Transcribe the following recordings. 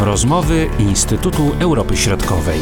Rozmowy Instytutu Europy Środkowej.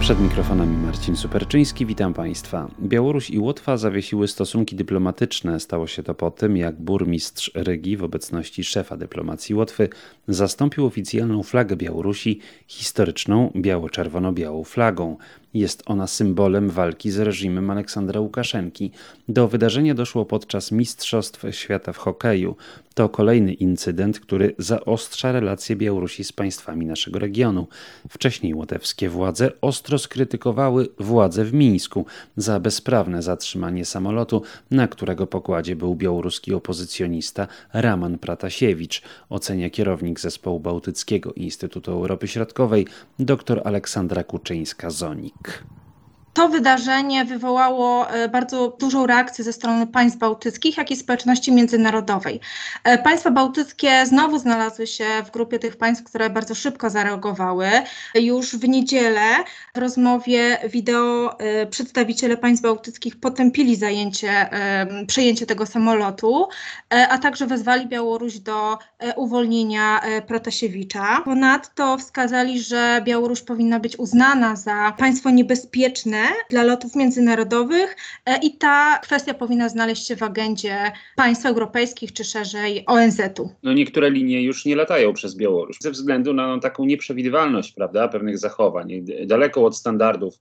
Przed mikrofonami Marcin Superczyński, witam Państwa. Białoruś i Łotwa zawiesiły stosunki dyplomatyczne. Stało się to po tym, jak burmistrz Rygi w obecności szefa dyplomacji Łotwy zastąpił oficjalną flagę Białorusi historyczną biało-czerwono-białą flagą. Jest ona symbolem walki z reżimem Aleksandra Łukaszenki. Do wydarzenia doszło podczas Mistrzostw Świata w hokeju. To kolejny incydent, który zaostrza relacje Białorusi z państwami naszego regionu. Wcześniej łotewskie władze ostro skrytykowały władze w Mińsku za bezprawne zatrzymanie samolotu, na którego pokładzie był białoruski opozycjonista Raman Pratasiewicz, ocenia kierownik zespołu Bałtyckiego Instytutu Europy Środkowej dr Aleksandra Kuczyńska-Zonik. ック。To wydarzenie wywołało e, bardzo dużą reakcję ze strony państw bałtyckich, jak i społeczności międzynarodowej. E, państwa bałtyckie znowu znalazły się w grupie tych państw, które bardzo szybko zareagowały. Już w niedzielę w rozmowie wideo e, przedstawiciele państw bałtyckich potępili zajęcie, przejęcie tego samolotu, a także wezwali Białoruś do uwolnienia Protasiewicza. Ponadto wskazali, że Białoruś powinna być uznana za państwo niebezpieczne dla lotów międzynarodowych e, i ta kwestia powinna znaleźć się w agendzie państw europejskich czy szerzej ONZ-u. No niektóre linie już nie latają przez Białoruś ze względu na no, taką nieprzewidywalność prawda, pewnych zachowań, daleko od standardów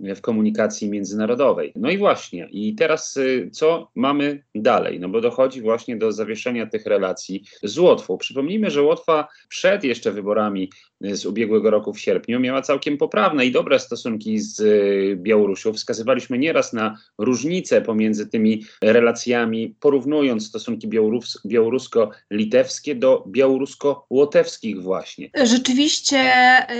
w komunikacji międzynarodowej. No i właśnie, i teraz y, co mamy dalej? No bo dochodzi właśnie do zawieszenia tych relacji z Łotwą. Przypomnijmy, że Łotwa przed jeszcze wyborami y, z ubiegłego roku w sierpniu miała całkiem poprawne i dobre stosunki z y, Białorusią. Wskazywaliśmy nieraz na różnice pomiędzy tymi relacjami, porównując stosunki białorus białorusko-litewskie do białorusko-łotewskich właśnie. Rzeczywiście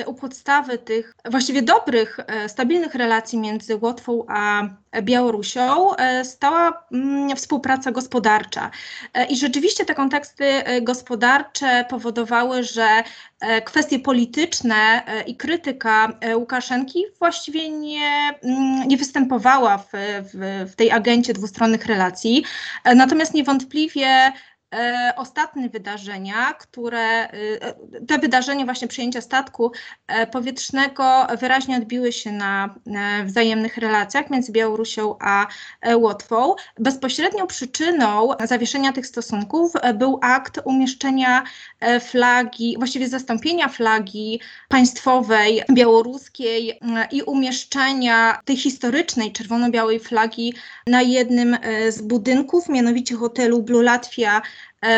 u podstawy tych właściwie dobrych, stabilnych relacji relacji między Łotwą a Białorusią e, stała mm, współpraca gospodarcza. E, I rzeczywiście te konteksty e, gospodarcze powodowały, że kwestie polityczne i krytyka Łukaszenki właściwie nie, mm, nie występowała w, w, w tej agencie dwustronnych relacji. Natomiast niewątpliwie ostatnie wydarzenia, które, e, te wydarzenia właśnie przyjęcia statku e, powietrznego wyraźnie odbiły się na e, wzajemnych relacjach między Białorusią a e, Łotwą. Bezpośrednią przyczyną zawieszenia tych stosunków e, był akt umieszczenia flagi, właściwie zastąpienia flagi państwowej białoruskiej i umieszczenia tej historycznej czerwono-białej flagi na jednym z budynków, mianowicie hotelu Blue Latvia E,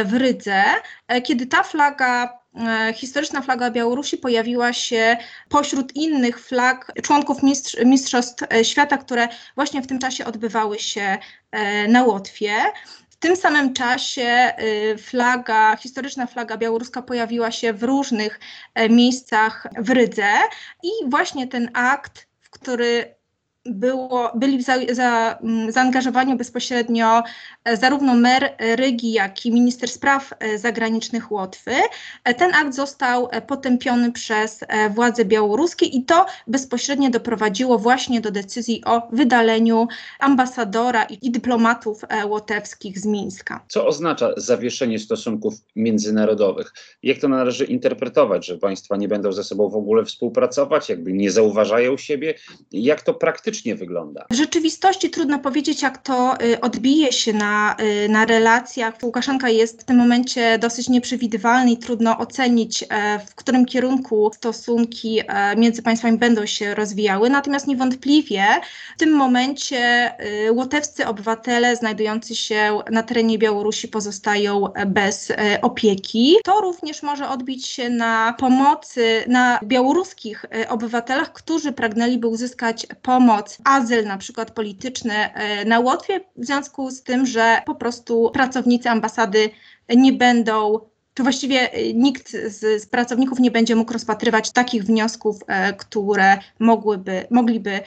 w Rydze, e, kiedy ta flaga e, historyczna flaga Białorusi pojawiła się pośród innych flag członków mistrz, Mistrzostw Świata, które właśnie w tym czasie odbywały się na Łotwie. W tym samym czasie flaga, historyczna flaga białoruska pojawiła się w różnych miejscach w Rydze i właśnie ten akt, w który było, byli za, za, mm, zaangażowani bezpośrednio e, zarówno mer Rygi, jak i minister spraw e, zagranicznych Łotwy. E, ten akt został potępiony przez władze białoruskie i to bezpośrednio doprowadziło właśnie do decyzji o wydaleniu ambasadora i, i dyplomatów łotewskich z Mińska. Co oznacza zawieszenie stosunków międzynarodowych? Jak to należy interpretować, że państwa nie będą ze sobą w ogóle współpracować, jakby nie zauważają siebie? Jak to praktycznie wygląda? W rzeczywistości trudno powiedzieć, jak to y, odbije się na, y, na relacjach. Łukaszenka jest w tym momencie dosyć nieprzewidywalny i trudno ocenić, e, w którym kierunku stosunki e, między państwami będą się rozwijały. Natomiast niewątpliwie w tym momencie y, łotewscy obywatele znajdujący się na terenie Białorusi pozostają bez e, opieki. To również może odbić się na pomocy, na białoruskich obywatelach, którzy pragnęliby uzyskać pomoc azyl na przykład polityczny e, na Łotwie, w związku z tym, że po prostu pracownicy ambasady nie będą czy właściwie e, nikt z, z, pracowników nie będzie mógł rozpatrywać takich wniosków, e, które mogłyby, mogliby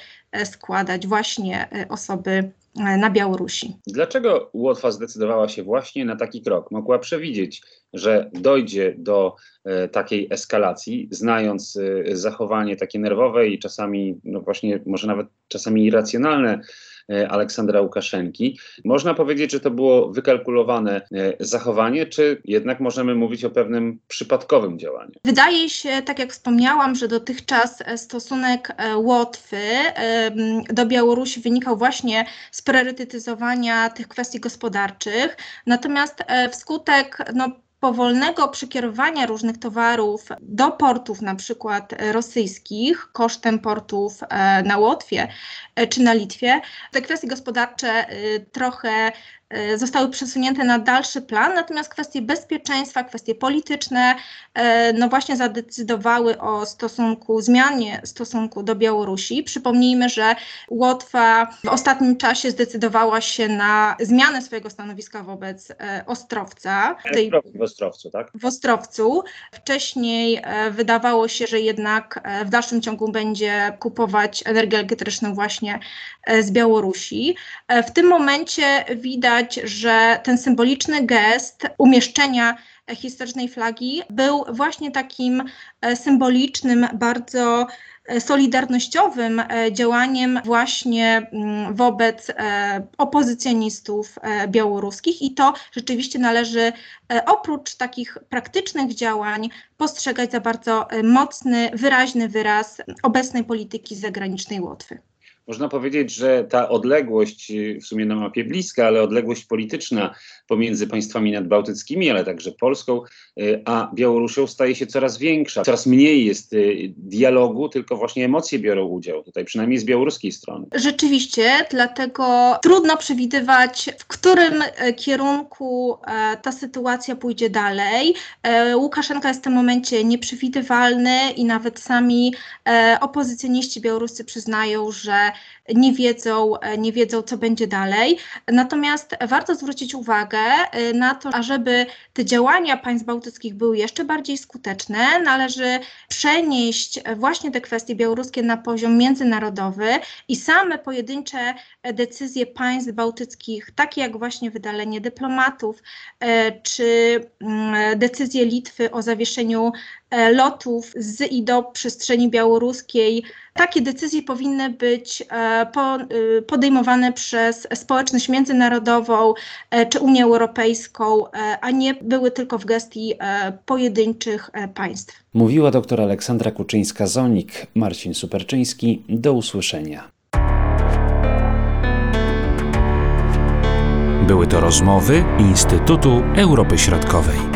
składać właśnie osoby na Białorusi. Dlaczego Łotwa zdecydowała się właśnie na taki krok? Mogła przewidzieć, że dojdzie do e, takiej eskalacji, znając e, zachowanie takie nerwowe i czasami, no właśnie, może nawet czasami irracjonalne Aleksandra Łukaszenki. Można powiedzieć, że to było wykalkulowane zachowanie, czy jednak możemy mówić o pewnym przypadkowym działaniu? Wydaje się, tak jak wspomniałam, że dotychczas stosunek Łotwy do Białorusi wynikał właśnie z priorytetyzowania tych kwestii gospodarczych. Natomiast wskutek no, powolnego przekierowania różnych towarów do portów, na przykład rosyjskich, kosztem portów e, na Łotwie e, czy na Litwie, te kwestie gospodarcze e, trochę zostały przesunięte na dalszy plan, natomiast kwestie bezpieczeństwa, kwestie polityczne, no właśnie zadecydowały o stosunku, zmianie stosunku do Białorusi. Przypomnijmy, że Łotwa w ostatnim czasie zdecydowała się na zmianę swojego stanowiska wobec Ostrowca. W Ostrowcu, tak? W Ostrowcu. Wcześniej wydawało się, że jednak w dalszym ciągu będzie kupować energię elektryczną właśnie z Białorusi. W tym momencie widać, że ten symboliczny gest umieszczenia historycznej flagi był właśnie takim e, symbolicznym, bardzo e, solidarnościowym e, działaniem właśnie mm, wobec opozycjonistów białoruskich i to rzeczywiście należy oprócz takich praktycznych działań postrzegać za bardzo mocny, wyraźny wyraz obecnej polityki zagranicznej Łotwy. Można powiedzieć, że ta odległość, w sumie na mapie bliska, ale odległość polityczna pomiędzy państwami nadbałtyckimi, ale także Polską, y, a Białorusią staje się coraz większa. Coraz mniej jest y, dialogu, tylko właśnie emocje biorą udział, tutaj przynajmniej z białoruskiej strony. Rzeczywiście, dlatego trudno przewidywać, w którym e, kierunku e, ta sytuacja pójdzie dalej. E, Łukaszenka jest w tym momencie nieprzewidywalny i nawet sami opozycjoniści białoruscy przyznają, że nie wiedzą, e, nie wiedzą, co będzie dalej. Natomiast warto zwrócić uwagę e, na to, ażeby te działania państw bałtyckich były jeszcze bardziej skuteczne, należy przenieść właśnie te kwestie białoruskie na poziom międzynarodowy i same pojedyncze decyzje państw bałtyckich, takie jak właśnie wydalenie dyplomatów, e, czy mm, decyzje Litwy o zawieszeniu lotów z i do przestrzeni białoruskiej, takie decyzje powinny być e, y, podejmowane przez społeczność międzynarodową e, czy Unię Europejską, e, a nie były tylko w gestii pojedynczych państw. Mówiła dr Aleksandra Kuczyńska-Zonik, Marcin Superczyński. Do usłyszenia. Były to rozmowy Instytutu Europy Środkowej.